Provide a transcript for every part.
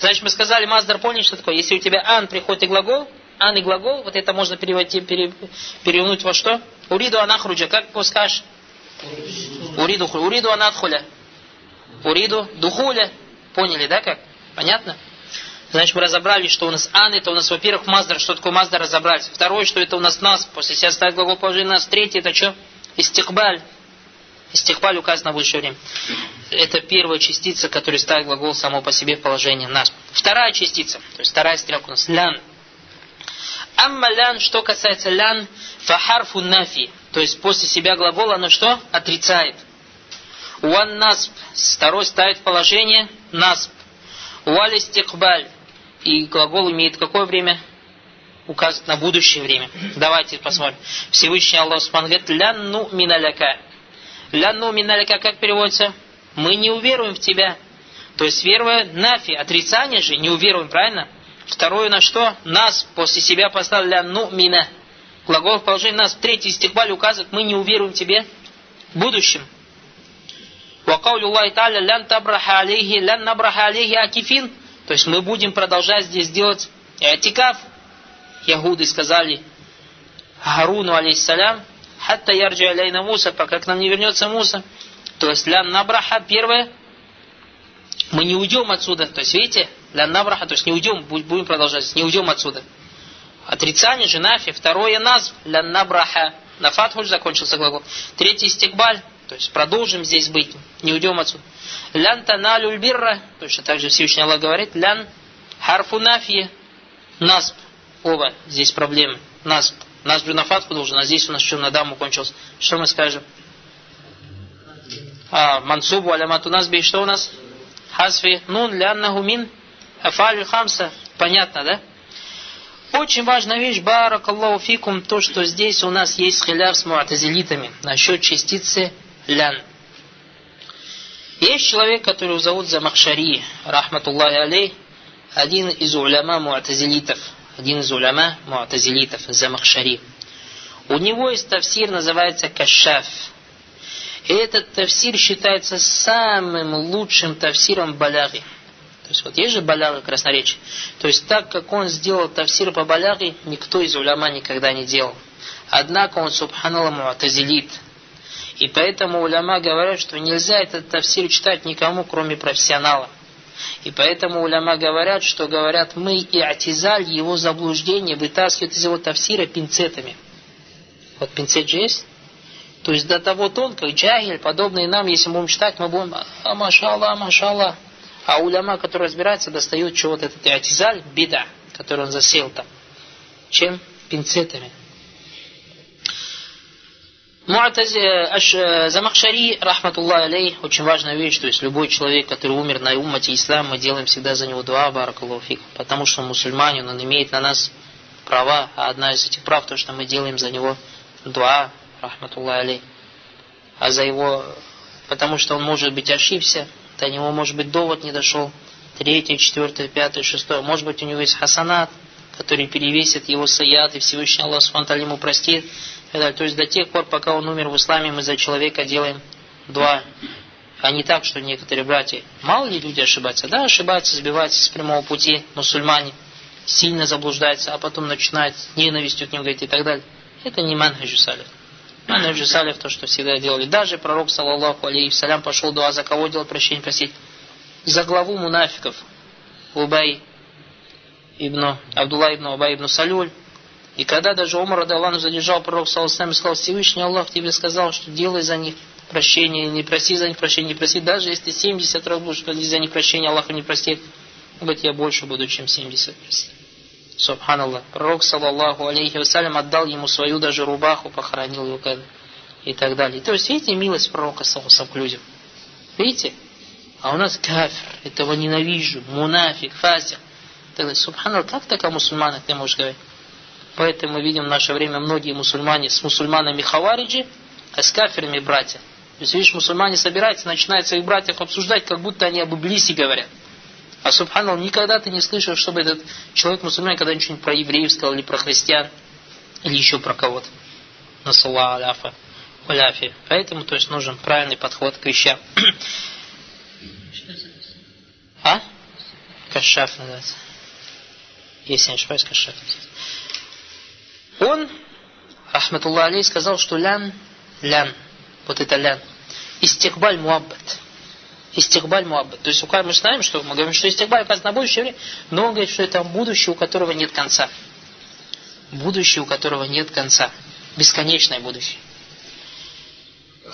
Значит, мы сказали, маздар понял, что такое? Если у тебя ан приходит и глагол, ан и глагол, вот это можно переводить, пере, перевернуть во что? Уриду анахруджа, как скажешь? Уриду, уриду анадхуля. Уриду духуля. Поняли, да, как? Понятно? Значит, мы разобрали, что у нас ан, это у нас, во-первых, маздар, что такое маздар, разобрались. Второе, что это у нас нас, после себя ставит глагол положение нас. Третье, это что? Истикбаль. Истикбаль указано в будущее время. Это первая частица, которая ставит глагол само по себе в положение нас. Вторая частица, то есть вторая стрелка у нас, лян. Амма лян, что касается лян, фахарфу нафи. То есть после себя глагол оно что? Отрицает. Уан насб. Второй ставит положение насб. Уаль истикбаль. И глагол имеет какое время? Указывает на будущее время. Давайте посмотрим. Всевышний Аллах говорит, лянну миналяка. Лянну миналяка как переводится? Мы не уверуем в тебя. То есть веруя нафи, отрицание же, не уверуем, правильно? Второе на что? Нас после себя поставили лянну мина. Глагол в положении нас. Третий стихбаль указывает, мы не уверуем тебе в будущем. Аллахи Та'аля лян табраха алейхи, лян набраха алейхи акифин. То есть мы будем продолжать здесь делать этикаф. Ягуды сказали Харуну алейхиссалям, хатта ярджи алейна Муса, пока к нам не вернется Муса. То есть лян набраха, первое, мы не уйдем отсюда. То есть, видите, лян набраха, то есть не уйдем, будем продолжать, не уйдем отсюда. Отрицание же нафи. Второе назв, лян набраха. На фатху закончился глагол. Третий стикбаль, то есть продолжим здесь быть, не уйдем отсюда. Лян таналюль бирра, точно так же Всевышний Аллах говорит, лян харфу нафи, насб. Оба здесь проблемы. Насб. Насб на фатху должен, а здесь у нас что на даму кончился. Что мы скажем? А, мансубу алямату насби, что у нас? Хасфи нун ляннаху мин афалю хамса. Понятно, да? Очень важная вещь, баракаллаху фикум, то, что здесь у нас есть хиляв с муатазилитами насчет частицы лян. Есть человек, которого зовут Замахшари, рахматуллахи алей, один из уляма муатазилитов, один из уляма муатазилитов, Замахшари. У него есть тафсир, называется Кашаф. И этот тафсир считается самым лучшим тафсиром баляги. То есть вот есть же баляга красноречие. То есть так как он сделал тафсир по баляге, никто из уляма никогда не делал. Однако он, субханаллах, муатазилит. И поэтому уляма говорят, что нельзя этот тафсир читать никому, кроме профессионала. И поэтому уляма говорят, что говорят мы и атизаль, его заблуждение вытаскивают из его тафсира пинцетами. Вот пинцет же есть? То есть до того тонко, джагель, подобные нам, если мы будем читать, мы будем, а машалла, машалла. А уляма, который разбирается, достают чего-то этот атизаль, беда, который он засел там. Чем? Пинцетами. Э, Замахшари, рахматуллах алей, очень важная вещь, то есть любой человек, который умер на уммате ислам, мы делаем всегда за него дуа, баракалуфик, потому что мусульманин, он имеет на нас права, а одна из этих прав, то, что мы делаем за него дуа, рахматуллах алей, а за его, потому что он может быть ошибся, до него может быть довод не дошел, третье, четвертое, пятое, шестое, может быть у него есть хасанат, который перевесит его саят, и Всевышний Аллах Субтитры ему простит, то есть до тех пор, пока он умер в исламе, мы за человека делаем два. А не так, что некоторые братья, мало ли люди ошибаются, да, ошибаются, сбиваются с прямого пути, мусульмане, сильно заблуждаются, а потом начинают ненавистью к ним говорить и так далее. Это не манхаджу салиф. Манхаджу салиф то, что всегда делали. Даже пророк, саллаллаху алейхи пошел дуа, за кого делал прощение просить? За главу мунафиков. Убай ибн, Абдулла ибн Убай ибн Салюль, и когда даже Умар Адалану задержал пророк Саласам и сказал, Всевышний Аллах тебе сказал, что делай за них прощение, не проси за них прощения, не проси, даже если 70 раз будешь просить за них прощения, Аллах не простит, говорит, я больше буду, чем 70 простить. Субханаллах. Пророк, саллаллаху алейхи вассалям, отдал ему свою даже рубаху, похоронил его и так далее. То есть, видите, милость пророка, саллаллаху к людям. Видите? А у нас кафир, этого ненавижу, мунафик, фасик. Субханаллах, как так о мусульманах ты можешь говорить? Поэтому мы видим в наше время многие мусульмане с мусульманами хавариджи, а с кафирами братья. То есть, видишь, мусульмане собираются, начинают своих братьев обсуждать, как будто они об Иблисе говорят. А субханал, никогда ты не слышал, чтобы этот человек мусульманин когда нибудь про евреев сказал, или про христиан, или еще про кого-то. Насалла аляфа. Аляфи. Поэтому, то есть, нужен правильный подход к вещам. а? Кашаф называется. Если не ошибаюсь, Кашаф. Он, Ахматуллах Алей, сказал, что лян, лян, вот это лян, истихбаль муаббат. Истихбаль муаббат. То есть мы знаем, что мы говорим, что истихбаль указано на будущее время, но он говорит, что это будущее, у которого нет конца. Будущее, у которого нет конца. Бесконечное будущее.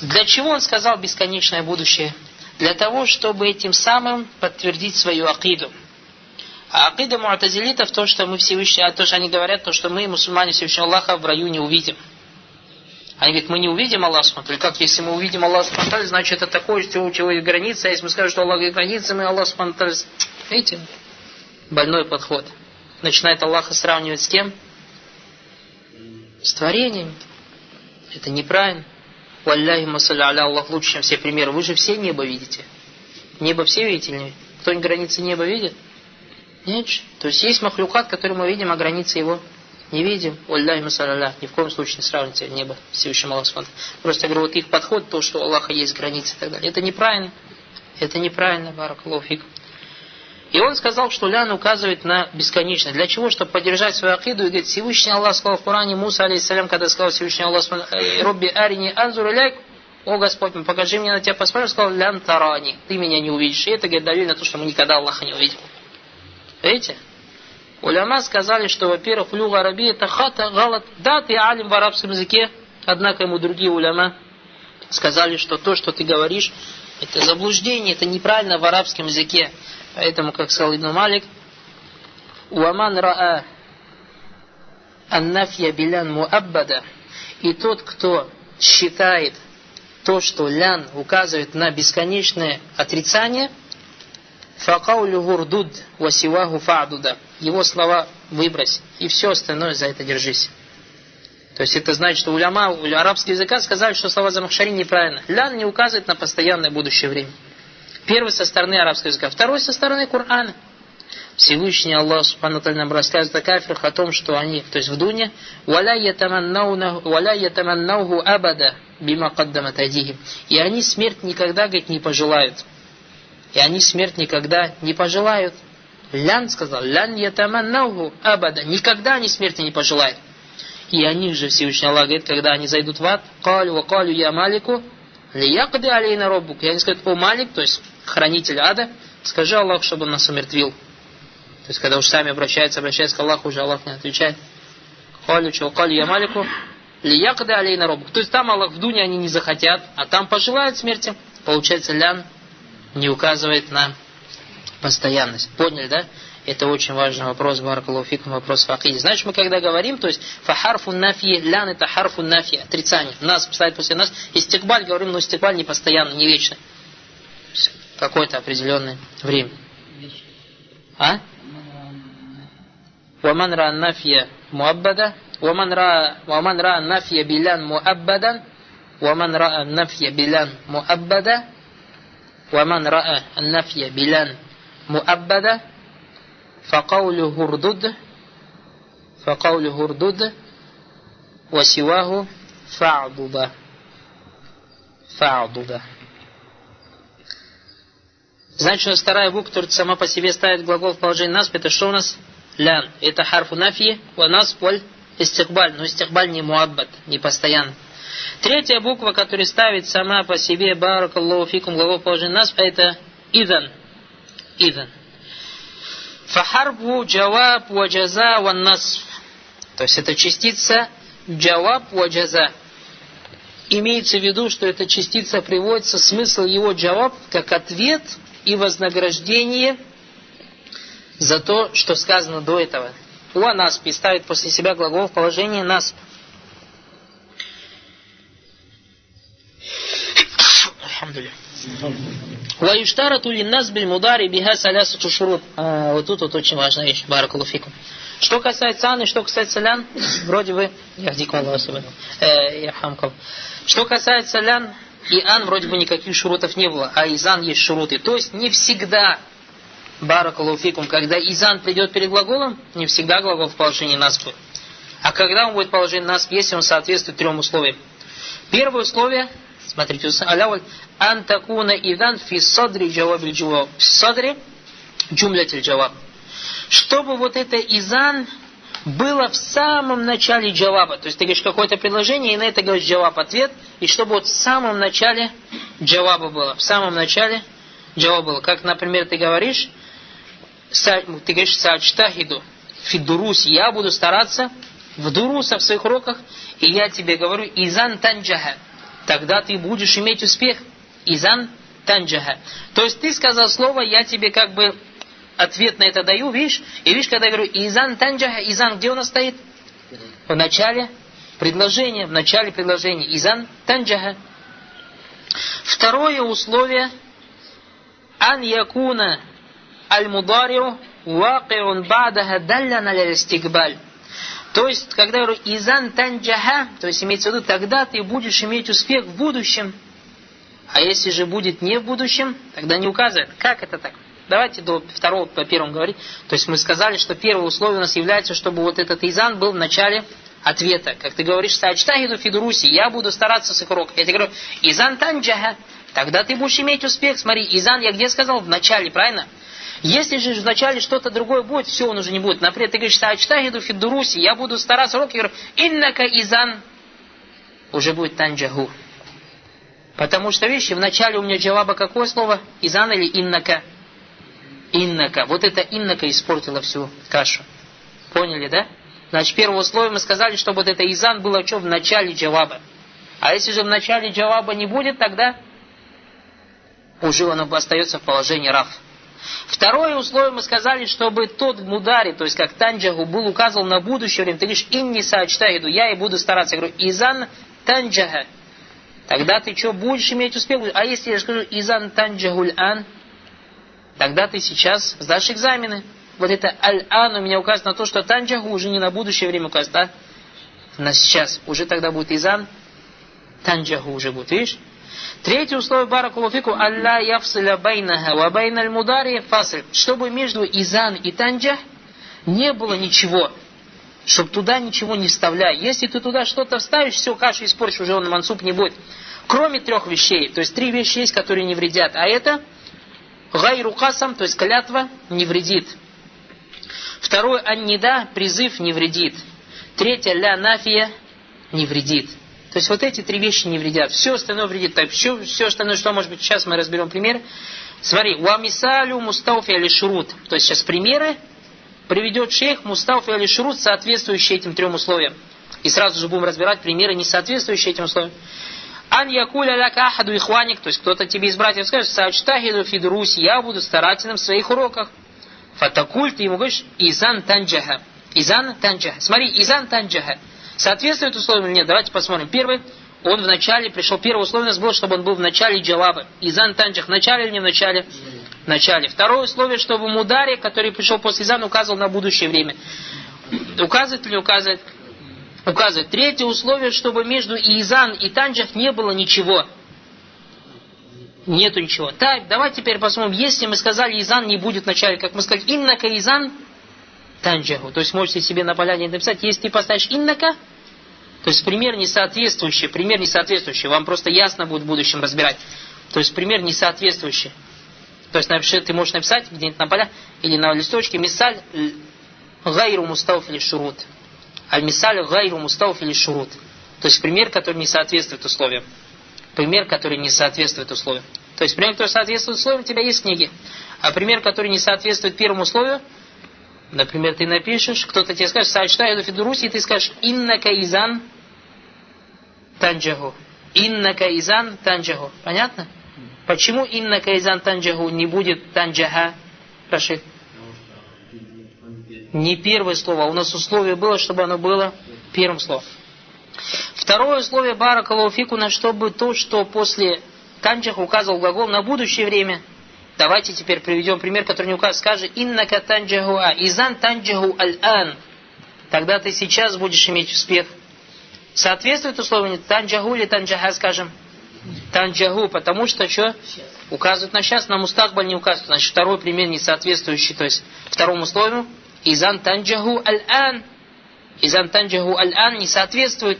Для чего он сказал бесконечное будущее? Для того, чтобы этим самым подтвердить свою акиду. А акида муатазилитов то, что мы Всевышний, а то, что они говорят, то, что мы, мусульмане Всевышнего Аллаха, в раю не увидим. Они говорят, мы не увидим Аллаха Субхану Как если мы увидим Аллаха Субхану значит это такое, что у чего есть граница, а если мы скажем, что Аллах есть граница, мы Аллах Субхану Видите? Больной подход. Начинает Аллаха сравнивать с кем? С творением. Это неправильно. Валляхи масаля аля Аллах лучше, чем все примеры. Вы же все небо видите. Небо все видите или нет? Кто-нибудь границы неба видит? Нет. То есть есть махлюкат, который мы видим, а границы его не видим. Валляхи масаля аля. Ни в коем случае не сравните небо Всевышним Аллахом. Просто я говорю, вот их подход, то, что у Аллаха есть границы и так далее. Это неправильно. Это неправильно, баракалуфик. И он сказал, что лян указывает на бесконечность. Для чего? Чтобы поддержать свою акиду. И говорит, Всевышний Аллах сказал в Коране Муса, алейхиссалям, когда сказал Всевышний Аллах, «Э, Робби арини анзур ляйк, о Господь, покажи мне на тебя посмотрим, сказал, лян тарани, ты меня не увидишь. И это говорит доверие на то, что мы никогда Аллаха не увидим. Видите? Уляма сказали, что, во-первых, флюга араби это хата, галат. Да, ты алим в арабском языке, однако ему другие уляма сказали, что то, что ты говоришь, это заблуждение, это неправильно в арабском языке. Поэтому, как сказал Ибн Малик, «Уаман раа аннафья билян муаббада» И тот, кто считает то, что лян указывает на бесконечное отрицание, факаулю гурдуд васиваху фа'дуда. Его слова выбрось, и все остальное за это держись. То есть это значит, что уляма, арабского языка сказали, что слова замахшари неправильно. Лян не указывает на постоянное будущее время. Первый со стороны арабского языка, второй со стороны Корана. Всевышний Аллах Субхану нам рассказывает о кафирах о том, что они, то есть в Дуне, «Валя ятаманнауху абада бима И они смерть никогда, говорит, не пожелают. И они смерть никогда не пожелают. Лян сказал, лян ятаманнауху абада. Никогда они смерти не пожелают. И они же, Всевышний Аллах говорит, когда они зайдут в ад, «Калю ва калю я малику, лиякды алейна роббук». И они скажут, «О малик», то есть хранитель ада, скажи Аллах, чтобы он нас умертвил. То есть, когда уж сами обращаются, обращаются к Аллаху, уже Аллах не отвечает. Халю, чего, калю я малику, лиякды алейна роббук. То есть, там Аллах в дуне они не захотят, а там пожелают смерти. Получается, лян не указывает на постоянность. Поняли, да? Это очень важный вопрос, Баракалуфикум, вопрос фахиди. Значит, мы когда говорим, то есть фахарфу нафи, лян это харфу нафи, отрицание. Нас ставит после нас. Истикбаль, говорим, но истикбаль не постоянно, не вечно. Какое-то определенное время. А? Ваман ра нафия муаббада, ваман ра, ваман ра нафия билян муаббадан, ваман ра нафия билян муаббада, ومن رأى النفي بلان مؤبدا فقوله اردد فقوله اردد وسواه فاعضد فاعضد Значит, у нас вторая буква, которая сама по себе ставит глагол в положении насп, это что у нас? Лян. Это харфу нафи, у нас поль истихбаль. Но истихбаль не муаббат, не постоянно. Третья буква, которая ставит сама по себе баракаллаху фикум глагол в положении насп, это идан. Идан. Фахарбу джаваб ва джаза ва насф. То есть это частица джаваб ва джаза. Имеется в виду, что эта частица приводится, смысл его джаваб, как ответ – и вознаграждение за то, что сказано до этого. Уа насп ставит после себя глагол в положении насп. Ваюштарату линнас биль мудари биха салясату шурут. А, вот тут вот очень важная вещь. Баракалуфикум. Что касается Аны, что касается Лян, вроде бы, я э, Что касается Лян, и ан вроде бы никаких шурутов не было, а изан есть шуруты. То есть не всегда, баракалуфикум, когда изан придет перед глаголом, не всегда глагол в положении насбы. А когда он будет в положении насб, если он соответствует трем условиям. Первое условие, смотрите, аляваль, антакуна идан фи садри джавабиль джаваб. В садре, джумлятиль джаваб. Чтобы вот это изан было в самом начале джаваба. То есть ты говоришь какое-то предложение, и на это говоришь джаваб ответ, и чтобы вот в самом начале джаваба было. В самом начале джаваба было. Как, например, ты говоришь, ты говоришь саачтахиду фидурус, я буду стараться в дурусах, в своих уроках, и я тебе говорю, изан танджаха, тогда ты будешь иметь успех. Изан танджаха. То есть ты сказал слово, я тебе как бы ответ на это даю, видишь? И видишь, когда я говорю изан танджаха, изан где у нас стоит? В начале предложения, в начале предложения. Изан танджаха. Второе условие ан якуна аль-мудариу вакиун бадаха далляна ля То есть, когда я говорю изан танджаха, то есть имеется в виду, тогда ты будешь иметь успех в будущем. А если же будет не в будущем, тогда не указывает. Как это так? Давайте до второго по первому говорить. То есть мы сказали, что первое условие у нас является, чтобы вот этот изан был в начале ответа. Как ты говоришь, сачтахиду фидуруси, я буду стараться с урок. Я тебе говорю, изан танджаха, тогда ты будешь иметь успех. Смотри, изан я где сказал? В начале, правильно? Если же вначале что-то другое будет, все, он уже не будет. Например, ты говоришь, сачтахиду фидуруси, я буду стараться урок. Я говорю, иннака изан, уже будет танджаху. Потому что, видишь, в начале у меня джаваба какое слово? Изан или иннака? Иннака. Вот это иннака испортило всю кашу. Поняли, да? Значит, первое условие мы сказали, чтобы вот это изан было что в начале джаваба. А если же в начале джаваба не будет, тогда уже оно остается в положении раф. Второе условие мы сказали, чтобы тот мудари, то есть как танджаху, был указан на будущее время. Ты говоришь, инни саачтахиду, я и буду стараться. Я говорю, изан танджаха. Тогда ты что, будешь иметь успех? А если я скажу изан танджахуль ан, тогда ты сейчас сдашь экзамены. Вот это аль-ан у меня указано на то, что танджаху уже не на будущее время указано, да? На сейчас. Уже тогда будет изан, танджаху уже будет, видишь? Третье условие баракулуфику алла яфсиля байнаха ва байналь мудари фасль. Чтобы между изан и танджах не было ничего. Чтобы туда ничего не вставляй. Если ты туда что-то вставишь, все, кашу испортишь, уже он мансуп не будет. Кроме трех вещей. То есть три вещи есть, которые не вредят. А это гайру касам, то есть клятва, не вредит. Второе аннида, призыв не вредит. Третье ля нафия не вредит. То есть вот эти три вещи не вредят. Все остальное вредит. Так, все, все остальное, что может быть, сейчас мы разберем пример. Смотри, уамисалю мустауфи али шурут. То есть сейчас примеры приведет шейх мустауфи али шурут, соответствующие этим трем условиям. И сразу же будем разбирать примеры, не соответствующие этим условиям. Ан якуля ляка ахаду ихваник, то есть кто-то тебе из братьев скажет, сачтахиду фидруси, я буду старательным в своих уроках. Фатакуль, ты ему говоришь, изан танджаха. Изан танджаха. Смотри, изан танджаха. Соответствует условиям нет? Давайте посмотрим. Первый, он в начале пришел. Первое условие у нас было, чтобы он был в начале джаваба. Изан танджах в начале или не в начале? В начале. Второе условие, чтобы мударе, который пришел после изан, указывал на будущее время. Указывает или не указывает? Указывает. Третье условие, чтобы между изан и танджах не было ничего. Нету ничего. Так, давайте теперь посмотрим. Если мы сказали, изан не будет в начале, как мы сказали, иннака изан, танджаху. То есть можете себе на поляне написать, если ты поставишь иннака, то есть пример несоответствующий, пример несоответствующий, вам просто ясно будет в будущем разбирать. То есть пример несоответствующий. То есть напиши, ты можешь написать где-нибудь на поля или на листочке мисаль гайру мустауф или шурут. Аль мисаль гайру мустауф шурут. То есть пример, который не соответствует условиям. Пример, который не соответствует условиям. То есть пример, который соответствует условиям, у тебя есть книги. А пример, который не соответствует первому условию, Например, ты напишешь, кто-то тебе скажет, Сачтайду Фидуруси, и ты скажешь, Инна Каизан Танджаху. Инна Каизан Танджаху. Понятно? Почему Инна Каизан Танджаху не будет Танджаха? Рашид. Не первое слово. У нас условие было, чтобы оно было первым словом. Второе условие Баракалуфикуна, чтобы то, что после Танджах указывал глагол на будущее время – Давайте теперь приведем пример, который не указывает. Скажи, иннака танджахуа, изан танджаху аль-ан. Тогда ты сейчас будешь иметь успех. Соответствует условию танджаху или танджаха, скажем? Танджаху, потому что что? Указывает на сейчас, на мустакбаль не указывает. Значит, второй пример не соответствующий, то есть второму условию. Изан танджаху аль-ан. Изан танджаху аль-ан не соответствует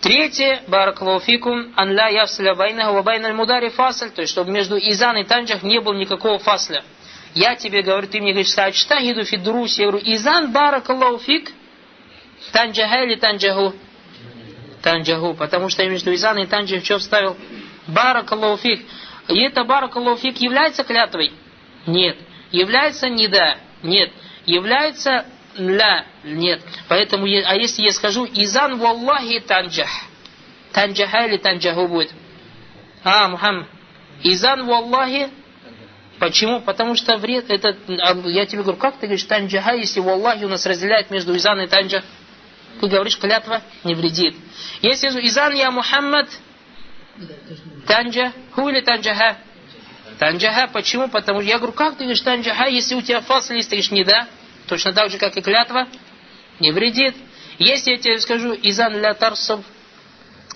Третье, баракалуфикум, ан ла явсля байнаху ва байналь мудари фасль, то есть, чтобы между изан и танджах не было никакого фасля. я тебе говорю, ты мне говоришь, сачтахиду фидруси, я говорю, изан баракаллаху фик, танджаха или танджаху? Танджаху, потому что я между изан и танджах что вставил? Баракаллаху фик. И это баракаллаху фик является клятвой? Нет. Является не да? Нет. Является ля? Нет. Поэтому, а если я скажу, изан валлахи танджах, танджаха или танджаху будет? А, Мухаммад. Изан валлахи Почему? Потому что вред, это, а, я тебе говорю, как ты говоришь танджаха, если в Аллахе у нас разделяет между изан и танджа? Ты говоришь, клятва не вредит. Если изан я Мухаммад, танджа, ху или танджаха? Танджаха, почему? Потому что я говорю, как ты говоришь танджаха, если у тебя фасл есть, ты говоришь, не да, точно так же, как и клятва, не вредит. Если я тебе скажу, изан ля тарсав,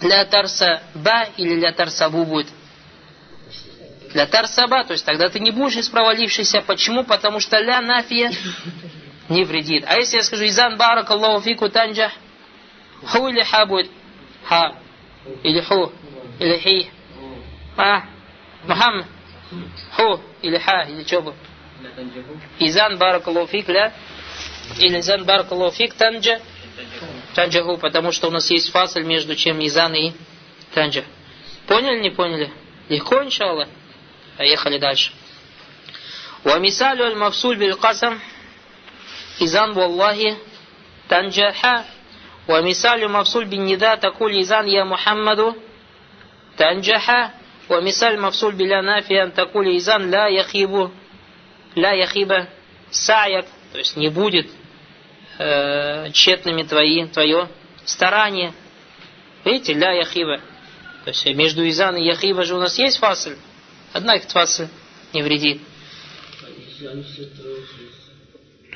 ля тарса ба или ля тарсабу будет, для тарсаба, то есть тогда ты не будешь из провалившихся. Почему? Потому что ля нафия не вредит. А если я скажу изан барак Аллаху фику танджа, ху или ха будет? Ха. Или ху. Или хи. А. Мухаммад. Ху. Или ха. Или что будет? Изан барак Аллаху фик ля. Или изан барак Аллаху фик танджа. Танджаху, потому что у нас есть фасль между чем изан и танджа. Поняли, не поняли? Легко, иншаллах. Поехали дальше. ومثال المفصول بالقسم إذن والله تنجح ومثال المفصول بالنداء تقول إذن يا محمد تنجح ومثال المفصول بلا نافيا أن تقول إذن لا يخيب ля яхиба саят, то есть не будет э, тщетными твои, твое старание. Видите, ля яхиба. То есть между Изан и Яхиба же у нас есть фасль. однако этот фасль не вредит.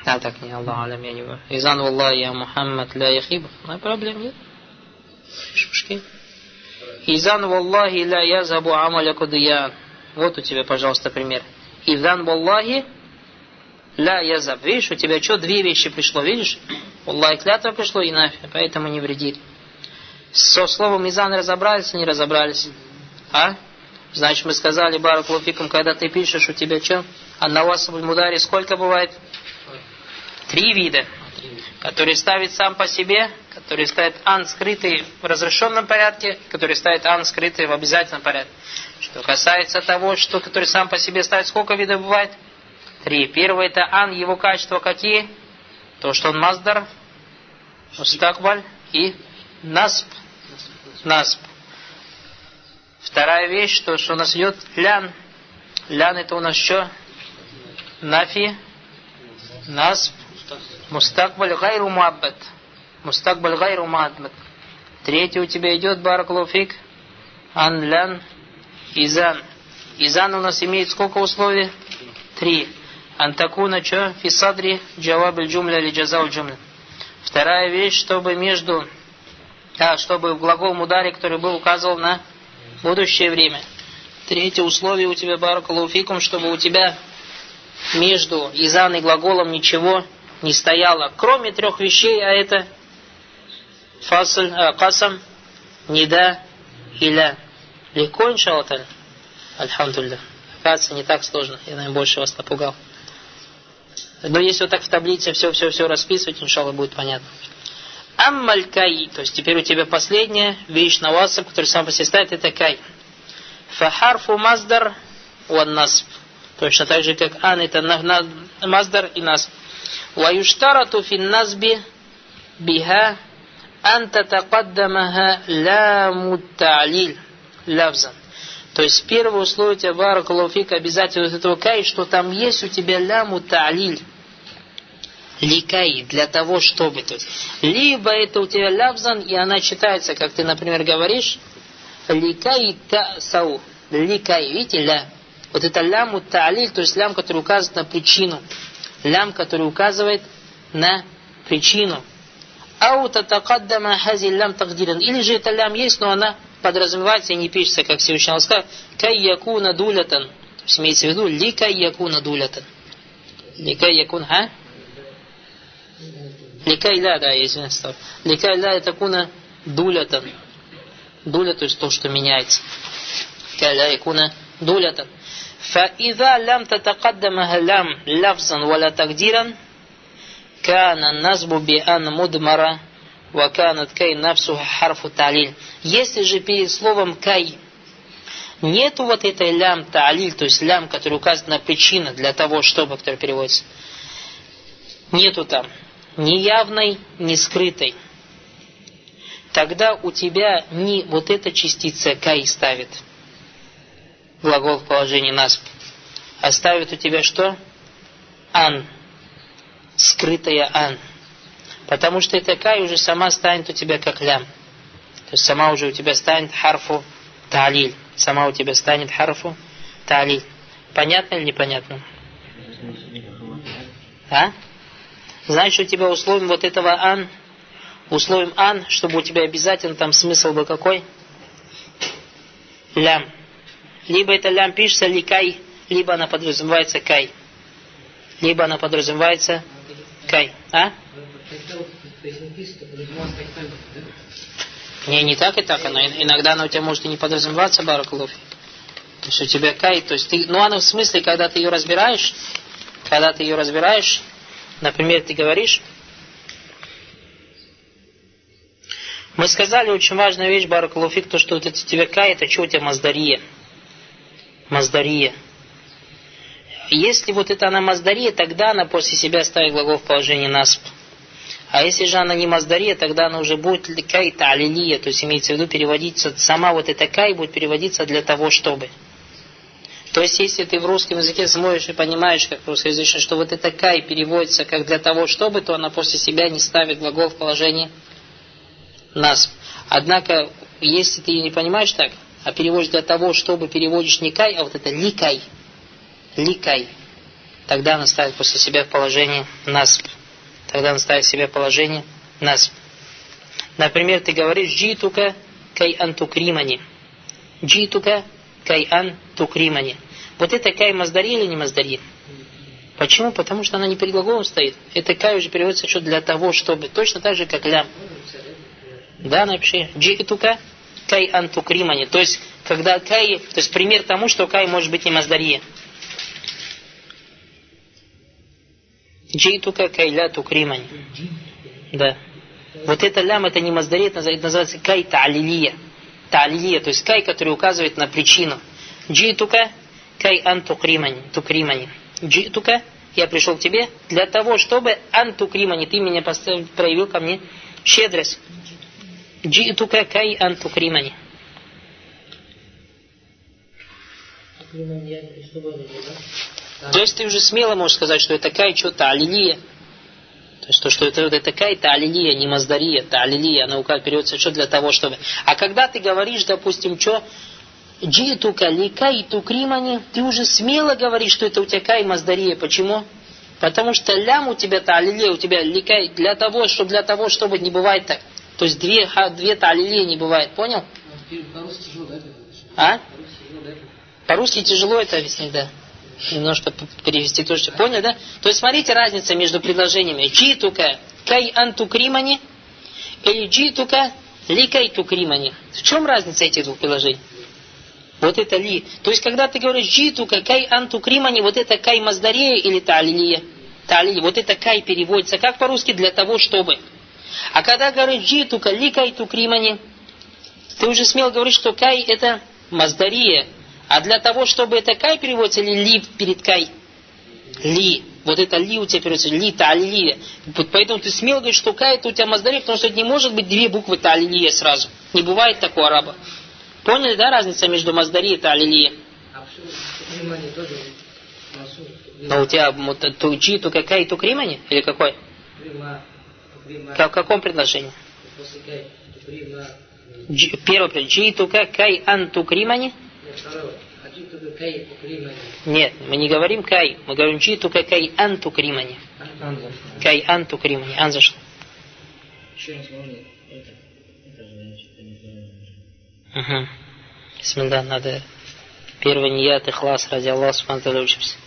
А так не Аллах алям я не говорю. Изан Аллах я Мухаммад ля Яхиба. Ну, На проблем нет. Шушки. Изан Аллах, ля я забу амаля кудыян. Вот у тебя, пожалуйста, пример. Изан Валлахи ля язаб. Видишь, у тебя что, две вещи пришло, видишь? Аллах клятва пришло и нафиг, поэтому не вредит. Со словом изан разобрались, не разобрались. А? Значит, мы сказали, Баракулуфикум, когда ты пишешь, у тебя что? Аннавасабуль Мудари сколько бывает? Три вида. Который ставит сам по себе, который ставит ан скрытый в разрешенном порядке, который ставит ан скрытый в обязательном порядке. Что касается того, что который сам по себе ставит, сколько видов бывает? Три. Первое это ан, его качества какие? То, что он маздар, мустакбаль и насп. Насп. Вторая вещь, то, что у нас идет лян. Лян это у нас что? Нафи, насб, мустакбаль гайру муаббат. Мустакбаль гайру муаббат. Третий у тебя идет бараклуфик. Ан лян, изан. Изан у нас имеет сколько условий? Три. Антакуна что? Фисадри джаваб джумля или джазау джумля. Вторая вещь, чтобы между, а, чтобы в глагол мударе, который был указывал на будущее время. Третье условие у тебя, баракалуфикум, чтобы у тебя между изан и глаголом ничего не стояло, кроме трех вещей, а это фасль, э, касам, нида и ля. Легко, иншаллах, Альхамдулилля. Оказывается, не так сложно. Я, наверное, больше вас напугал. Но если вот так в таблице все-все-все расписывать, иншаллах, будет понятно. Аммаль кай, то есть теперь у тебя последняя вещь на васаб, который сам по себе ставит, это кай. Фахарфу маздар уан насб. Точно так же, как ан, это маздар и насб. ويشترط في النصب بها أن تتقدمها لام التعليل لفظا то есть первое условие у тебя баракалуфик обязательно этого кай, что там есть у тебя ляму та'лиль ликай, для того, чтобы. То есть, либо это у тебя лявзан, и она читается, как ты, например, говоришь, ликай та сау. Ликай, видите, ля. Вот это ляму та'лиль, то есть лям, который указывает на причину. Лям, который указывает на причину. Ау татакаддама хази лям тагдиран. Или же это лям есть, но она подразумевается и не пишется, как Всевышний Allah сказал, кай якуна дулятан. То есть имеется в виду, ли кай якуна дулятан. Ли кай якун, ха? Ликай ля, да, я извиняюсь. Ликай ля это куна дулятан. Дуля, то есть то, что меняется. Ликай ля и куна дулятан. فإذا لم تتقدمها لم لفظا ولا تقديرا كان النصب بأن مدمرة وكانت كي نفسها حرف تعليل если же перед словом кай нету вот этой лям таалиль, то есть лям, который указывает на причину для того, чтобы, который переводится, нету там ни явной, ни скрытой, тогда у тебя не вот эта частица кай ставит глагол в положении насп, а ставит у тебя что? Ан, скрытая ан. Потому что эта кай уже сама станет у тебя как лям. То есть сама уже у тебя станет харфу талиль. Сама у тебя станет харфу талиль. Понятно или непонятно? А? Значит, у тебя условием вот этого ан, условием ан, чтобы у тебя обязательно там смысл был какой? Лям. Либо это лям пишется ликай, либо она подразумевается кай. Либо она подразумевается кай. А? Не, не так и так. Она, иногда она у тебя может и не подразумеваться, Баракулов. То есть у тебя кай, то есть ты, ну она в смысле, когда ты ее разбираешь, когда ты ее разбираешь, например, ты говоришь, мы сказали очень важную вещь, Баракулуфик, то, что вот это тебе кай, это что у тебя маздария. Маздария. Если вот это она маздария, тогда она после себя ставит глагол в положении насп. А если же она не маздария, тогда она уже будет кай талилия, то есть имеется в виду переводиться, сама вот эта кай будет переводиться для того, чтобы. То есть, если ты в русском языке смотришь и понимаешь, как русскоязычно, что вот эта кай переводится как для того, чтобы, то она после себя не ставит глагол в положении нас. Однако, если ты не понимаешь так, а переводишь для того, чтобы переводишь не кай, а вот это ликай, ликай, тогда она ставит после себя в положение нас тогда он ставит себе положение нас. Например, ты говоришь «Джитука кай антукримани». «Джитука кай антукримани». Вот это кай маздари или не маздари? Почему? Потому что она не перед глаголом стоит. Это кай уже переводится что для того, чтобы. Точно так же, как лям. Да, напиши. Джитука кай антукримани. То есть, когда кай, то есть пример тому, что кай может быть не маздария. Джейтука кайля тукримани. Да. Вот это лям, это не маздарит, это называется кай та'лилия. Та'лилия, то есть кай, который указывает на причину. Джейтука кай ан тукримани. Джейтука, я пришел к тебе для того, чтобы ан тукримани, ты меня проявил ко мне щедрость. Джейтука кай ан тукримани. То есть ты уже смело можешь сказать, что это кай что-то алилия. То есть то, что это, это кай, это алилия, не маздария, это алилия, она указывает, берется что для того, чтобы... А когда ты говоришь, допустим, что джитука ликай тукримани, ты уже смело говоришь, что это у тебя кай маздария. Почему? Потому что лям у тебя то алилия, у тебя ликай для того, чтобы для того, чтобы не бывает так. То есть две, две то алилия не бывает, понял? А? По-русски тяжело это объяснить, да немножко перевести то, что поняли, да? То есть смотрите разница между предложениями. Джитука кай антукримани или джитука ли кай тукримани. В чем разница этих двух предложений? Вот это ли. То есть, когда ты говоришь джитука кай антукримани, вот это кай маздария или талилия. Талилия. Вот это кай переводится как по-русски для того, чтобы. А когда говоришь джитука ли кай тукримани, ты уже смел говорить, что кай это маздария, а для того, чтобы это кай переводится, или ли перед кай? Ли. Вот это ли у тебя переводится, ли, талия. Поэтому ты смел говорить, что кай это у тебя маздари, потому что это не может быть две буквы талия сразу. Не бывает такого араба. Поняли, да, разница между маздари и талия? Но у тебя туджи, то какая то кримани? Или какой? В каком предложении? Первое предложение. Джи тука кай анту кримани? Нет, мы не говорим кай, мы говорим только кай анту кримани. Кай анту кримани. Ан за что? Еще. Угу. Бисмилlah, надо первый ният и хлас ради Аллаха Субхану учимся.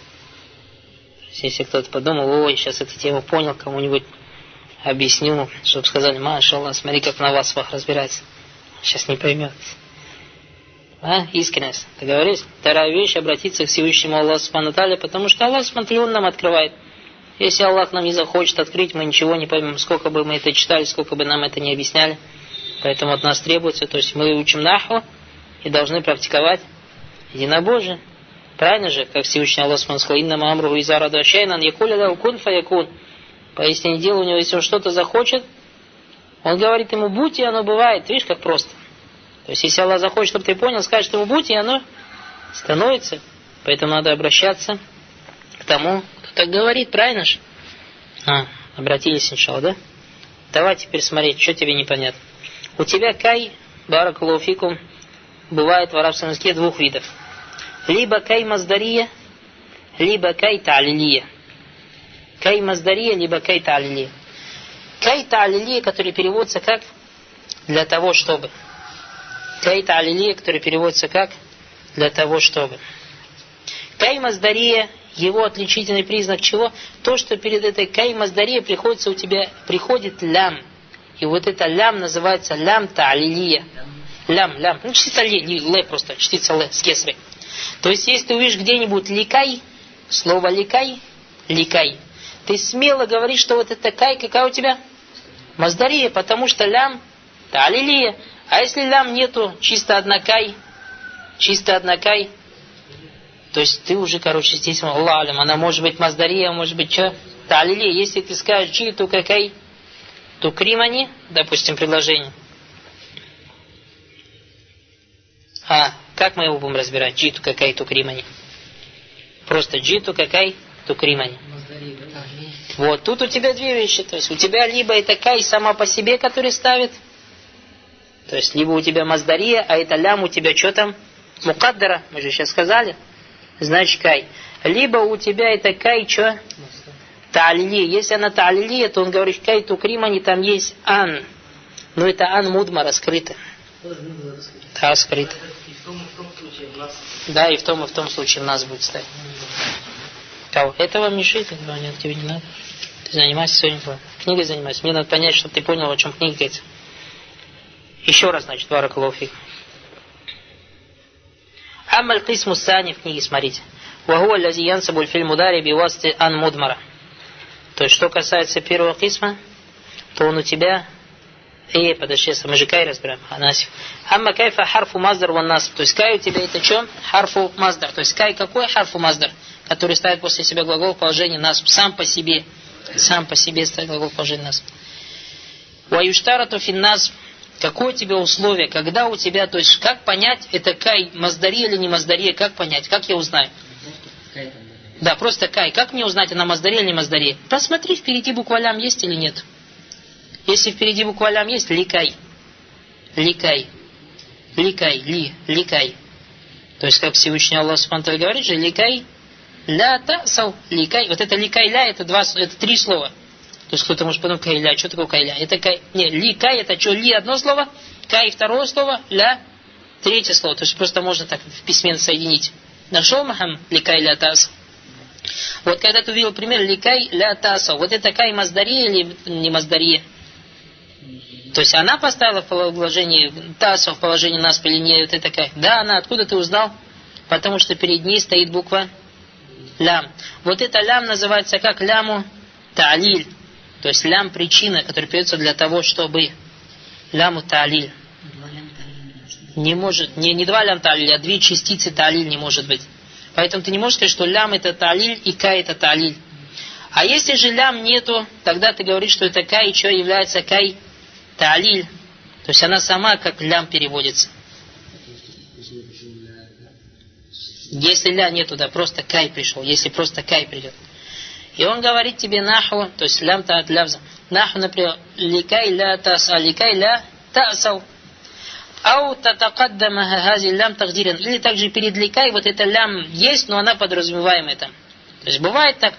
Если кто-то подумал, ой, сейчас эту тему понял, кому-нибудь объясню, чтобы сказали, Маша Аллах, смотри, как на вас разбирается. Сейчас не поймет. А? Искренность. Договорились? Вторая вещь, обратиться к Всевышнему Аллаху Субхану потому что Аллах Субхану нам открывает. Если Аллах нам не захочет открыть, мы ничего не поймем, сколько бы мы это читали, сколько бы нам это не объясняли. Поэтому от нас требуется, то есть мы учим наху и должны практиковать единобожие. Правильно же, как Всевышний Аллах сказал, «Инна маамруху иза радашайнан якуля ляу кун фаякун». Поистине дело у него, если он что-то захочет, он говорит ему «будь», и оно бывает. Видишь, как просто. То есть, если Аллах захочет, чтобы ты понял, скажет ему «будь», и оно становится. Поэтому надо обращаться к тому, кто так говорит, правильно же? А, обратились, иншалла, да? Давай теперь смотреть, что тебе непонятно. У тебя кай, баракалуфикум, бывает в арабском языке двух видов. Либо кай маздария, либо кай талилия. Кай маздария, либо кай талилия. Кай талилия, который переводится как для того, чтобы. Кай талилия, который переводится как для того, чтобы. Кай маздария, его отличительный признак чего? То, что перед этой кай маздария приходится у тебя, приходит лям. И вот это лям называется лям та'лилия. Лям, лям. Ну, чтица ли, ле просто, чтица ле с кесрой. То есть, если ты увидишь где-нибудь ликай, слово ликай, ликай, ты смело говоришь, что вот это кай, какая у тебя? Маздария, потому что лям та'лилия. А если лям нету, чисто одна кай, чисто одна кай, то есть ты уже, короче, здесь, Аллах она может быть маздария, может быть что? Та'лилия. Если ты скажешь джиту какай, Тукримани, допустим, предложение. А, как мы его будем разбирать? Джиту какай тукримани. Просто джиту какай тукримани. Вот, тут у тебя две вещи. То есть у тебя либо это кай сама по себе, который ставит, то есть либо у тебя маздария, а это лям у тебя что там? Мукаддара, мы же сейчас сказали. Значит кай. Либо у тебя это кай что? Та'лили. Если она та'лили, то он говорит, кайту кримани, там есть ан. Но это ан мудма раскрыто. Да, скрыто. Да, и в том, и в том случае в нас будет стоять. Кого? Это вам мешает, этого нет, тебе не надо. Ты занимайся сегодня книгой занимайся. Мне надо понять, чтобы ты понял, о чем книга говорится. Еще раз, значит, Баракалуфи. Амаль Кисму Сани в книге, смотрите. Вахуа лази янсабуль фильм удари бивасти ан мудмара. То есть, что касается первого кисма, то он у тебя... Эй, подожди, мы же кай разбираем. Анасиф. Амма кайфа харфу маздар ван насб. То есть, кай у тебя это что? Харфу маздар. То есть, кай какой харфу маздар? Который ставит после себя глагол в насб. Сам по себе. Сам по себе ставит глагол в положении насб. Ваюштарату фин насб. Какое у тебя условие? Когда у тебя, то есть, как понять, это кай маздари или не маздари? Как понять? Как я узнаю? Да, просто кай. Как мне узнать, она маздаре или не маздаре? Посмотри, впереди буква лям есть или нет. Если впереди буква лям есть, ликай. Ликай. Ликай, ли, ликай. То есть, как Всевышний Аллах Субтитры говорит же, ликай, ля, тасал, ликай. Вот это ликай, ля, это, два, это три слова. То есть, кто-то может подумать, кайля, что такое кайля? Это кай, не, ликай, это что, ли одно слово, кай второе слово, ля, третье слово. То есть, просто можно так в письме соединить. Нашел махам ликай, ля, тасал. Вот когда ты увидел пример ликай ля таса, вот это кай маздария или не маздария? То есть она поставила в положение таса в положение нас или не это кай? Да, она, откуда ты узнал? Потому что перед ней стоит буква лям. Вот это лям называется как ляму та'лиль. То есть лям причина, которая пьется для того, чтобы ляму та'лиль. Не может, не, не два лям та'лиль, а две частицы та'лиль не может быть. Поэтому ты не можешь сказать, что лям это талиль и кай это талиль. А если же лям нету, тогда ты говоришь, что это кай, что является кай талиль. То есть она сама как лям переводится. Если ля нету, да, просто кай пришел. Если просто кай придет. И он говорит тебе наху, то есть лям та от лявза. Наху, например, ликай ля таса, ликай ля тасал. Ау татакаддама хази лям тагдирин. Или также перед ликай вот это лям есть, но она подразумеваемая там. То есть бывает так,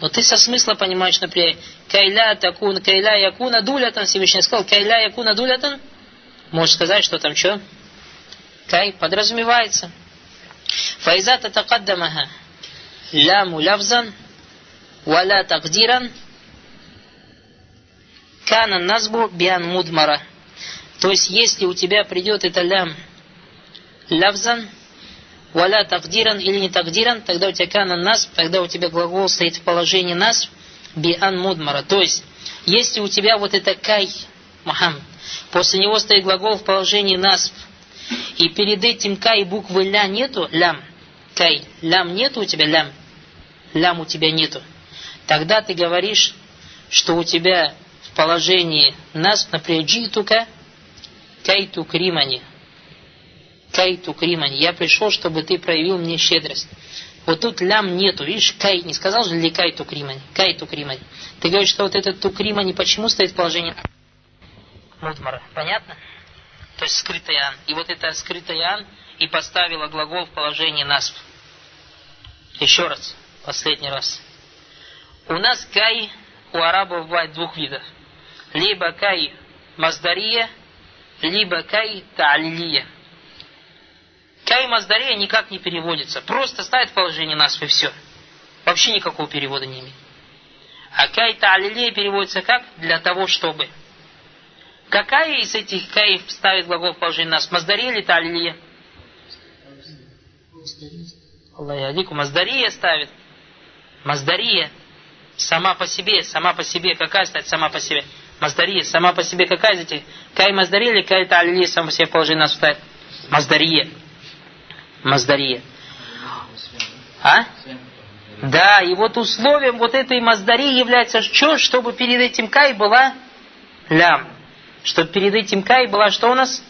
но ты со смысла понимаешь, например, кайля такун, кайля якуна дулятан, Всевышний сказал, кайля якуна дулятан, можешь сказать, что там что? Кай подразумевается. Файза татакаддамаха ляму лавзан, валя тагдиран, кана назбу биан мудмара. То есть, если у тебя придет это лям лавзан, валя тагдиран или не тагдиран, тогда у тебя кана нас, тогда у тебя глагол стоит в положении нас, биан мудмара. То есть, если у тебя вот это кай, Мухаммад, после него стоит глагол в положении нас, и перед этим кай буквы ля нету, лям, кай, лям нету у тебя, лям, лям у тебя нету, тогда ты говоришь, что у тебя в положении нас, например, джитука, кайту кримани, кайту кримани, я пришел, чтобы ты проявил мне щедрость. Вот тут лям нету, видишь, кай, не сказал же ли кай тукримани, кай тукримани. Ты говоришь, что вот этот тукримани почему стоит в положении? Мутмара, понятно? То есть скрытый ан. И вот это скрытый ан и поставила глагол в положение насп. Еще раз, последний раз. У нас кай у арабов бывает двух видов. Либо кай маздария, либо кай та'лилия. Кай маздария никак не переводится. Просто ставит положение нас и все. Вообще никакого перевода не имеет. А кай та'лилия переводится как? Для того, чтобы. Какая из этих каев ставит глагол положение нас? Маздария или та'лилия? Аллах Маздария ставит. Маздария. Сама по себе, сама по себе, какая ставит сама по себе? Маздария, сама по себе какая из этих? Кай Маздария или Кай Та'лилия сама по себе положение нас ставит? Маздария. Маздария. А? Да, и вот условием вот этой маздари является что? Чтобы перед этим кай была лям. Чтобы перед этим кай была что у нас?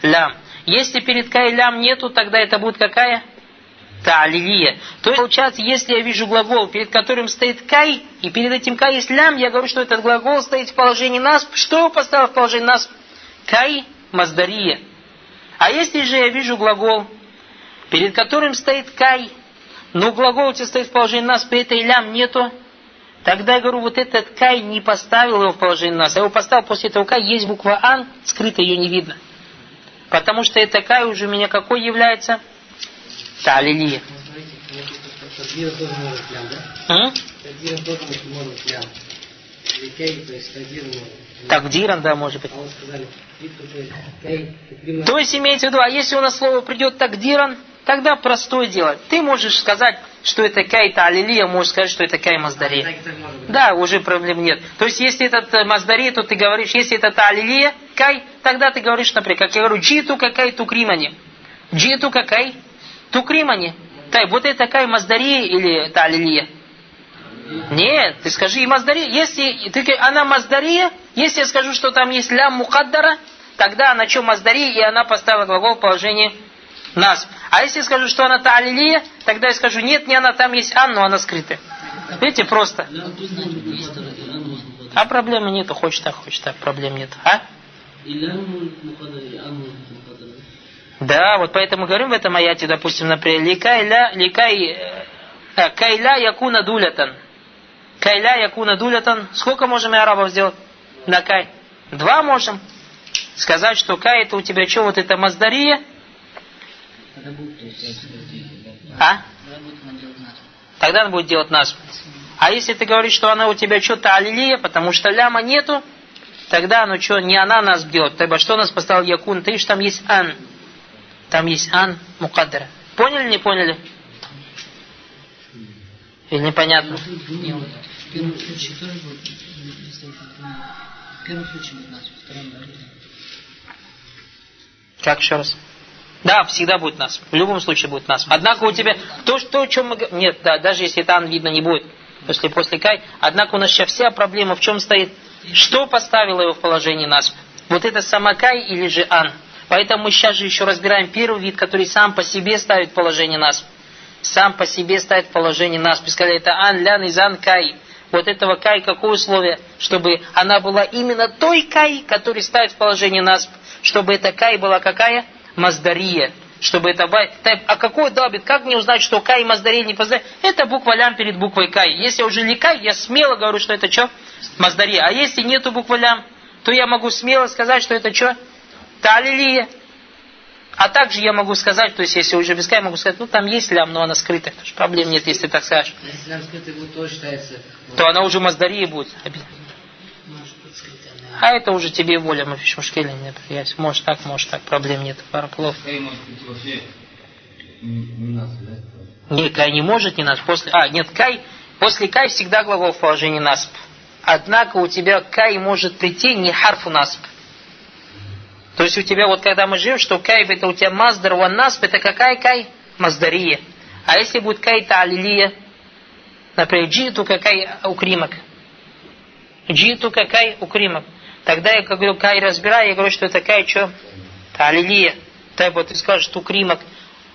Лям. Если перед кай лям нету, тогда это будет какая? Та'лилия. То есть, получается, если я вижу глагол, перед которым стоит кай, и перед этим кай есть лям, я говорю, что этот глагол стоит в положении нас. Что поставил в положении нас? Кай маздария. А если же я вижу глагол, перед которым стоит кай, но глагол у тебя стоит в положении нас, при этой лям нету, тогда я говорю, вот этот кай не поставил его в положение нас, я его поставил после этого кай, есть буква ан, скрыто ее не видно. Потому что это кай уже у меня какой является? Талилия. Тагдиран, да, может быть. То есть имеется в виду, а если у нас слово придет тагдиран, тогда простое дело. Ты можешь сказать, что это кайта алилия, можешь сказать, что это кай маздари. Да, уже проблем нет. То есть, если это э, маздари, то ты говоришь, если это алилия, кай, тогда ты говоришь, например, как я говорю, джиту какай тукримани. Джиту какай тукримани. Так, вот это кай маздари или это алилия? Нет, ты скажи и маздария. Если ты, она маздария, если я скажу, что там есть лям мукаддара, тогда она что маздария, и она поставила глагол в положении нас. А если я скажу, что она та'алилия, тогда я скажу, нет, не она, там есть ан, но она скрытая. Видите, просто. А проблемы нету, хочешь так, хочешь так, проблем нет. А? Да, вот поэтому говорим в этом аяте, допустим, например, ликай ликай, э, кайля якуна дулятан. Кайля якуна дулятан. Сколько можем и арабов сделать на кай? Два можем. Сказать, что кай это у тебя что, вот это маздария, а? Тогда он будет делать нас. А если ты говоришь, что она у тебя что-то алилия, потому что ляма нету, тогда ну что, не она нас бьет. Тогда что нас поставил якун? Ты видишь, там есть ан. Там есть ан мукаддара. Поняли, не поняли? Или непонятно? Как еще раз? Да, всегда будет нас. В любом случае будет нас. Однако у тебя то, что, о чем мы Нет, да, даже если тан видно не будет. После, после кай. Однако у нас сейчас вся проблема в чем стоит? Что поставило его в положение нас? Вот это самакай или же ан? Поэтому мы сейчас же еще разбираем первый вид, который сам по себе ставит положение нас. Сам по себе ставит положение нас. Сказали, это ан, лян, изан, кай. Вот этого кай какое условие? Чтобы она была именно той кай, который ставит в положение нас. Чтобы эта кай была какая? Маздария, чтобы это. А какой дабит? Как мне узнать, что кай и маздария не познать? Это буква лям перед буквой кай. Если уже не кай, я смело говорю, что это что? Маздария. А если нету буквы лям, то я могу смело сказать, что это что? Талилия. А также я могу сказать, то есть если уже без кай, могу сказать, ну там есть лям, но она скрытая. Потому что проблем нет, если так скажешь. Если лям скрытая будет, то считается... То она уже маздария будет. А это уже тебе воля, мы пишем шкеле, нет, может так, может так, проблем нет, параклов. Не, кай не может, не нас. После, а, нет, кай, после кай всегда глагол в положении насп. Однако у тебя кай может прийти не харфу насп. То есть у тебя вот когда мы живем, что кайф это у тебя маздар ван насп, это какая кай? Маздария. А если будет кай талилия, например, джиту какай укримак. Джиту какай укримак. Тогда я говорю, кай разбираю, я говорю, что это кай что? Талилия. Так вот ты скажешь, что укримак.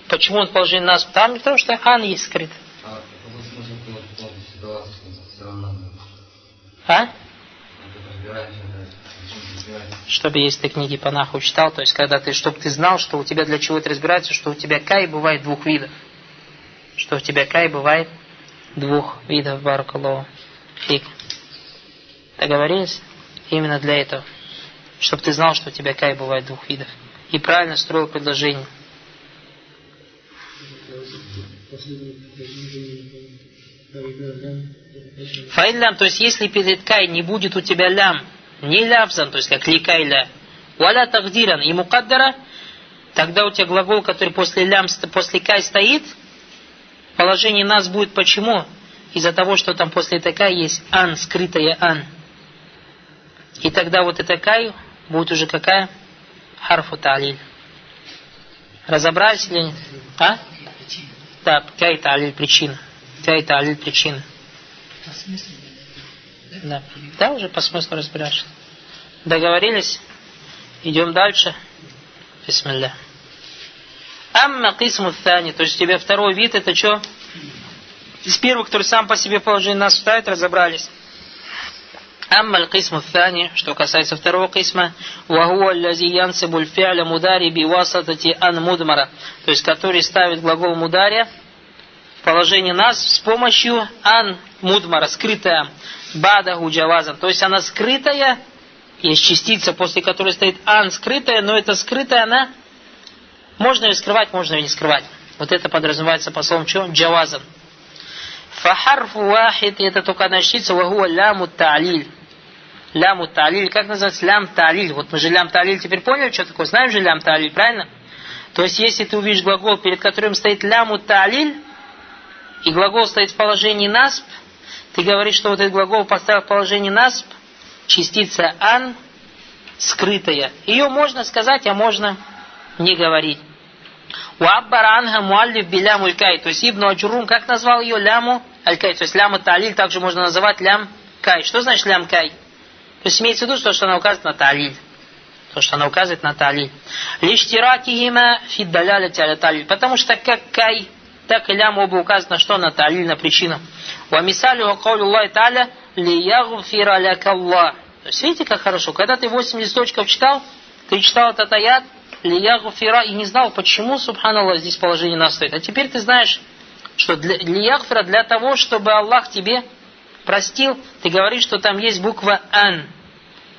Почему он положил нас там? Потому что ан есть скрыт. А? Чтобы если ты книги по наху читал, то есть когда ты, чтобы ты знал, что у тебя для чего это разбирается, что у тебя кай бывает двух видов. Что у тебя кай бывает двух видов баракаллаху. Фиг. Договорились? Именно для этого. Чтобы ты знал, что у тебя кай бывает двух видов. И правильно строил предложение. Файлям, то есть если перед кай не будет у тебя лям, не лявзан, то есть как ликайля, валя тагдиран и мукаддара, тогда у тебя глагол, который после лям, после кай стоит, положение нас будет почему? Из-за того, что там после такая есть ан, скрытая ан. И тогда вот эта кай будет уже какая? Харфу талиль. Разобрались или нет? А? Да, кай алиль причина. Кай алиль причина. Да. да, уже по смыслу разбираешь. Договорились? Идем дальше. Бисмилля. Амма кисму тани, то есть у тебя второй вид, это что? Из первых, который сам по себе положение нас ставит, разобрались. Амма кисму тани, что касается второго вахуа лази янсибуль фи'ля мудари би васатати ан мудмара, то есть который ставит глагол мударя в положение нас с помощью ан мудмара, скрытая, бадаху джавазан. То есть она скрытая, есть частица, после которой стоит ан скрытая, но эта скрытая, она можно ее скрывать, можно ее не скрывать. Вот это подразумевается по словам чего? Джавазан. Фахарфу вахид, это только одна частица, вахуа ляму та'лиль. Ляму та'лиль, как называется? Лям та'лиль. Вот мы же лям та'лиль теперь поняли, что такое? Знаем же лям та'лиль, правильно? То есть, если ты увидишь глагол, перед которым стоит ляму та'лиль, и глагол стоит в положении насп, ты говоришь, что вот этот глагол поставил в положение насп, частица ан, скрытая. Ее можно сказать, а можно не говорить. وعبر عنها المؤلف بلام الكي. То есть Ибн Аджуррум, как назвал ее? لام الكي. То есть لام التعليل также можно называть لام كي. Что значит لام كي? То есть имеется в виду, что, она указывает на تعليل. То, что она указывает на تعليل. لاشتراكهما في الدلالة على التعليل. Потому что как كي так и لام оба указано на что? На талиль, на причину. ومثاله قول الله تعالى ليغفر لك الله. То есть видите, как хорошо. Когда ты 8 листочков читал, ты читал этот аят, ли ягфира, и не знал, почему, субханаллах, здесь положение настоит. А теперь ты знаешь, что для, для того, чтобы Аллах тебе простил, ты говоришь, что там есть буква ан.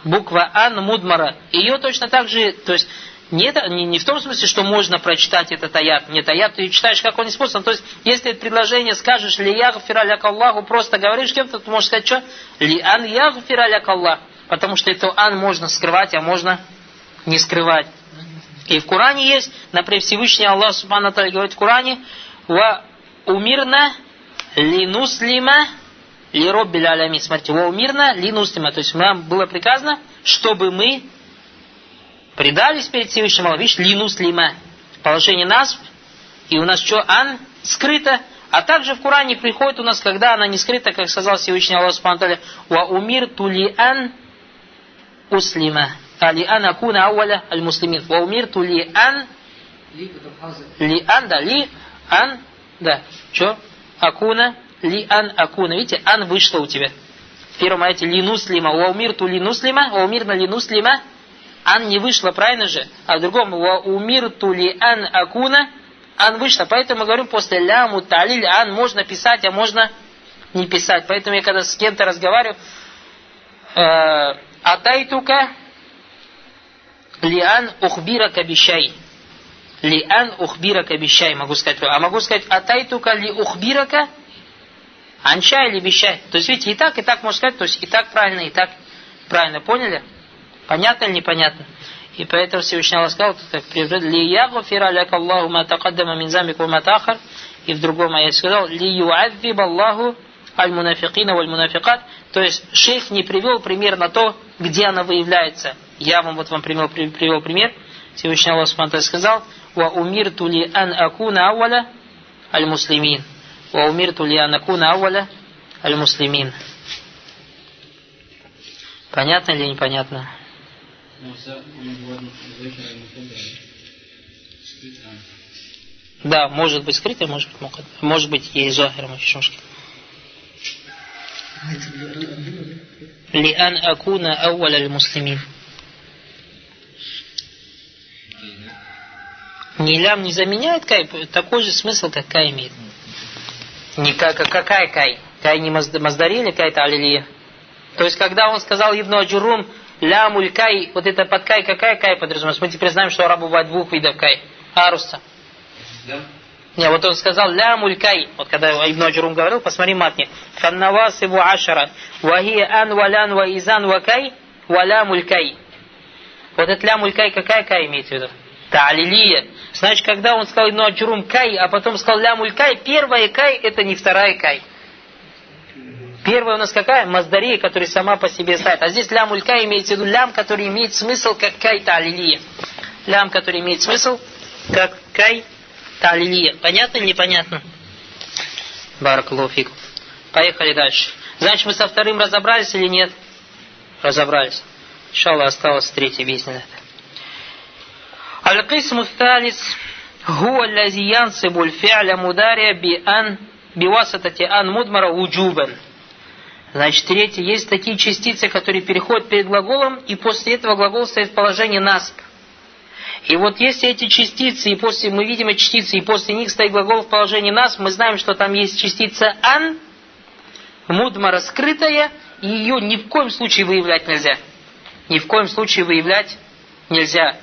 Буква ан мудмара. Ее точно так же, то есть нет, не, не в том смысле, что можно прочитать этот аят. Нет, аят ты читаешь, как он использован. То есть, если это предложение скажешь, ли ягфира ляк Аллаху, просто говоришь кем-то, ты можешь сказать, что? Ли ан ягфира ляк Аллах. Потому что это ан можно скрывать, а можно не скрывать. И в Коране есть, например, Всевышний Аллах Субхану говорит в Коране, ва умирна линуслима ли роббиль алями. Смотрите, ва умирна линуслима. То есть, нам было приказано, чтобы мы предались перед Всевышним Аллахом, видишь, линус лима, положение нас, и у нас что, ан, скрыто, а также в Коране приходит у нас, когда она не скрыта, как сказал Всевышний Аллах Субхану ва умир тули ан услима, али ан акуна ауаля аль муслимин, ва умир тули ан ли ан, да, ли ан, да, что, акуна, ли ан акуна, видите, ан вышло у тебя. В первом аяте линуслима, ва умир ту линуслима, ва умир на линуслима, ан не вышло, правильно же? А в другом ва умир тули ан акуна ан вышло. Поэтому мы говорим после ляму талиль ан можно писать, а можно не писать. Поэтому я когда с кем-то разговариваю, э, атайтука лиан ухбира кабишай. Лиан ухбира кабишай, могу сказать. А могу сказать атайтука ли ухбирака анчай или бишай. То есть видите, и так, и так можно сказать, то есть и так правильно, и так правильно. Поняли? Понятно или непонятно? И поэтому Всевышний Аллах сказал, как приведет, «Ли ягфир аляка Аллаху ма тaqaddama мин замик ва ма тахар». И в другом аяте сказал, «Ли юадзиб Аллаху аль-мунафикина валь-мунафикат». То есть шейх не привел пример на то, где она выявляется. Я вам вот вам привел, привел пример. Всевышний Аллах сказал, «Ва умирту ли ан акуна ауаля аль-муслимин». «Ва ли ан акуна ауаля аль-муслимин». Понятно или непонятно? Да, может быть скрытый, может быть мукад. Может быть есть захир мушки. Лиан акуна ауаля аль-муслимин. Не лям не заменяет кай, такой же смысл, как кай имеет. Не как, какая кай? Кай не маздари или кай-то алилия? То есть, когда он сказал Ибн Аджуррум, لام الكي, вот это под كي, какая كي подразумевается? Мы теперь знаем, что у арабов бывает двух видов كي. Аруса. Да. Не, вот он сказал لام الكي. Вот когда Ибн Аджуррум говорил, посмотри матни. فالنواصب عشرة. وهي أن ولن وإذن وكي. ولام الكي. Вот это لام الكي, какая كي имеется в виду? تعليلية. Значит, когда он сказал Ибн Аджуррум كي, а потом сказал لام الكي, первая كي это не вторая كي. Первая у нас какая? Маздария, которая сама по себе стоит. А здесь лям улька имеется в виду лям, который имеет смысл как кай талилия. Лям, который имеет смысл как кай талилия. Понятно или непонятно? Баракалуфик. Поехали дальше. Значит, мы со вторым разобрались или нет? Разобрались. Иншаллах, осталось третье бизнес. Аль-Кисму Талис هو الذي ينصب الفعل مضارع بأن بواسطة أن مضمر وجوبا Значит, третье, есть такие частицы, которые переходят перед глаголом, и после этого глагол стоит в положении насп. И вот если эти частицы, и после мы видим эти частицы, и после них стоит глагол в положении нас, мы знаем, что там есть частица ан, мудма раскрытая, и ее ни в коем случае выявлять нельзя. Ни в коем случае выявлять нельзя.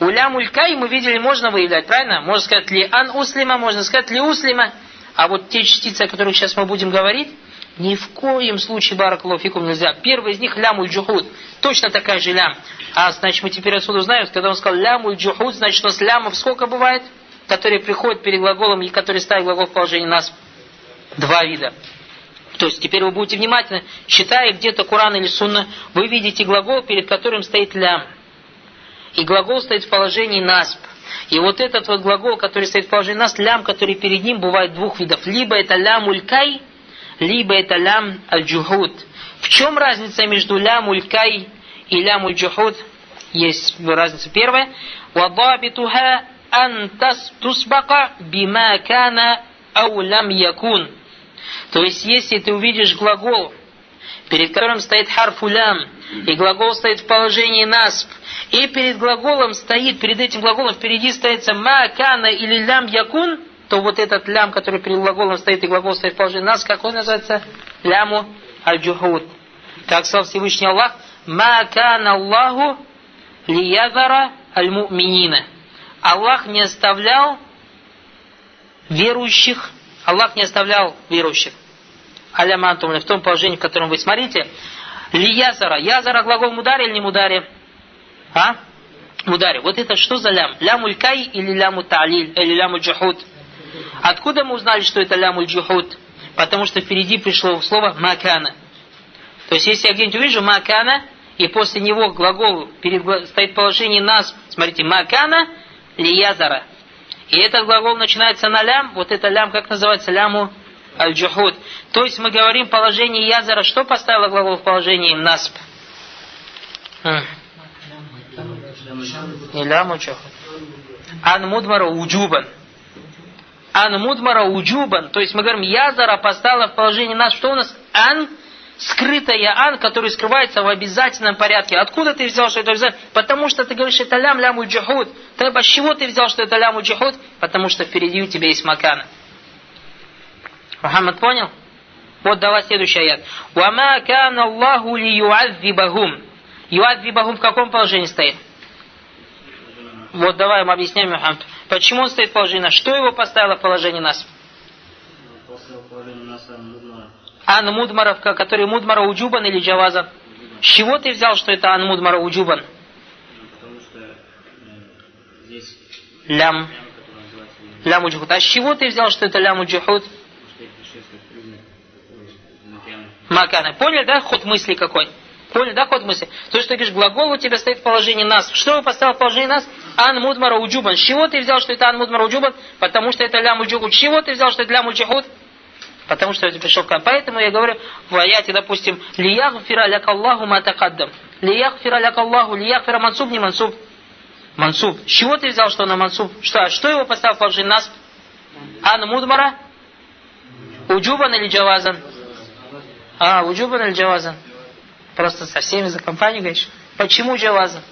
Улям улькай мы видели, можно выявлять, правильно? Можно сказать ли ан услима, можно сказать ли услима. А вот те частицы, о которых сейчас мы будем говорить, ни в коем случае, баракалуфикум, нельзя. Первый из них лямуль джухуд. Точно такая же лям. А значит, мы теперь отсюда знаем, когда он сказал лямуль джухуд, значит, у нас лямов сколько бывает? Которые приходят перед глаголом и которые ставят глагол в положении нас. Два вида. То есть теперь вы будете внимательны, читая где-то Куран или Сунна, вы видите глагол, перед которым стоит лям. И глагол стоит в положении насп. И вот этот вот глагол, который стоит в положении нас, лям, который перед ним, бывает двух видов. Либо это лям улькай, либо это лям аль-джухуд. В чем разница между лям улькай и лям аль-джухуд? Есть разница первая. Вадабитуха ан тусбака бима кана ау якун. То есть, если ты увидишь глагол, перед которым стоит харф лям, и глагол стоит в положении насп, и перед глаголом стоит, перед этим глаголом впереди стоит ма кана или лям якун, то вот этот лям, который перед глаголом стоит, и глагол стоит в положении нас, как он называется? Ляму аль-джухуд. Как сказал Всевышний Аллах, «Ма кан Аллаху лиядара аль-му'минина». Аллах не оставлял верующих, Аллах не оставлял верующих. Алямантум, в том положении, в котором вы смотрите, ли язара. Язара глагол мудари или не мудари? А? Мудари. Вот это что за лям? Лямуль кай или ляму та'лиль, или ляму джухуд? Откуда мы узнали, что это лямуль джухуд? Потому что впереди пришло слово макана. То есть, если я где-нибудь увижу макана, и после него глагол стоит положение нас, смотрите, макана лиязара. И этот глагол начинается на лям, вот это лям как называется? Ляму аль-джухуд. То есть мы говорим положение язара, что поставило глагол в положении насп? Не ляму. Ан мудмара уджубан ан мудмара уджубан, то есть мы говорим, язара поставила в положение нас, что у нас ан, скрытая ан, который скрывается в обязательном порядке. Откуда ты взял, что это обязательно? Потому что ты говоришь, это лям ляму джихуд. Ты с чего ты взял, что это ляму джихуд? Потому что впереди у тебя есть макана. Мухаммад понял? Вот давай следующий аят. «Вама кан Аллаху ли юадзибахум». Юадзибахум в каком положении стоит? Вот давай мы объясняем, Мухаммад. Почему он стоит в положении нас? Что его поставило в положение нас? Ан Мудмаров, который Мудмара Уджубан или Джаваза? С чего ты взял, что это ан мудмара уджубан? Потому что э, здесь Лям. лям, уджухуд. А с чего ты взял, что это лям уджухуд? потому что это предшествует признак э, макиана. Макана. Поняли, да, ход мысли какой? Поняли, да, ход мысли? То, что ты говоришь, глагол у тебя стоит в положении нас. Что вы поставил в положении нас? Ан мудмара уджубан. С чего ты взял, что это ан мудмара уджубан? Потому что это лям уджухуд. С чего ты взял, что это лям уджухуд? Потому что это пришел к Поэтому я говорю в аяте, допустим, лияхфира ляка Аллаху ма такаддам. Лияхфира ляка Аллаху, лияхфира мансуб, не мансуб. Мансуб. С чего ты взял, что она мансуб? Что, что его поставил в положение нас? Ан мудмара? Уджубан или джавазан? А, уджубан или джавазан? Просто со всеми за компанию говоришь. Почему джавазан?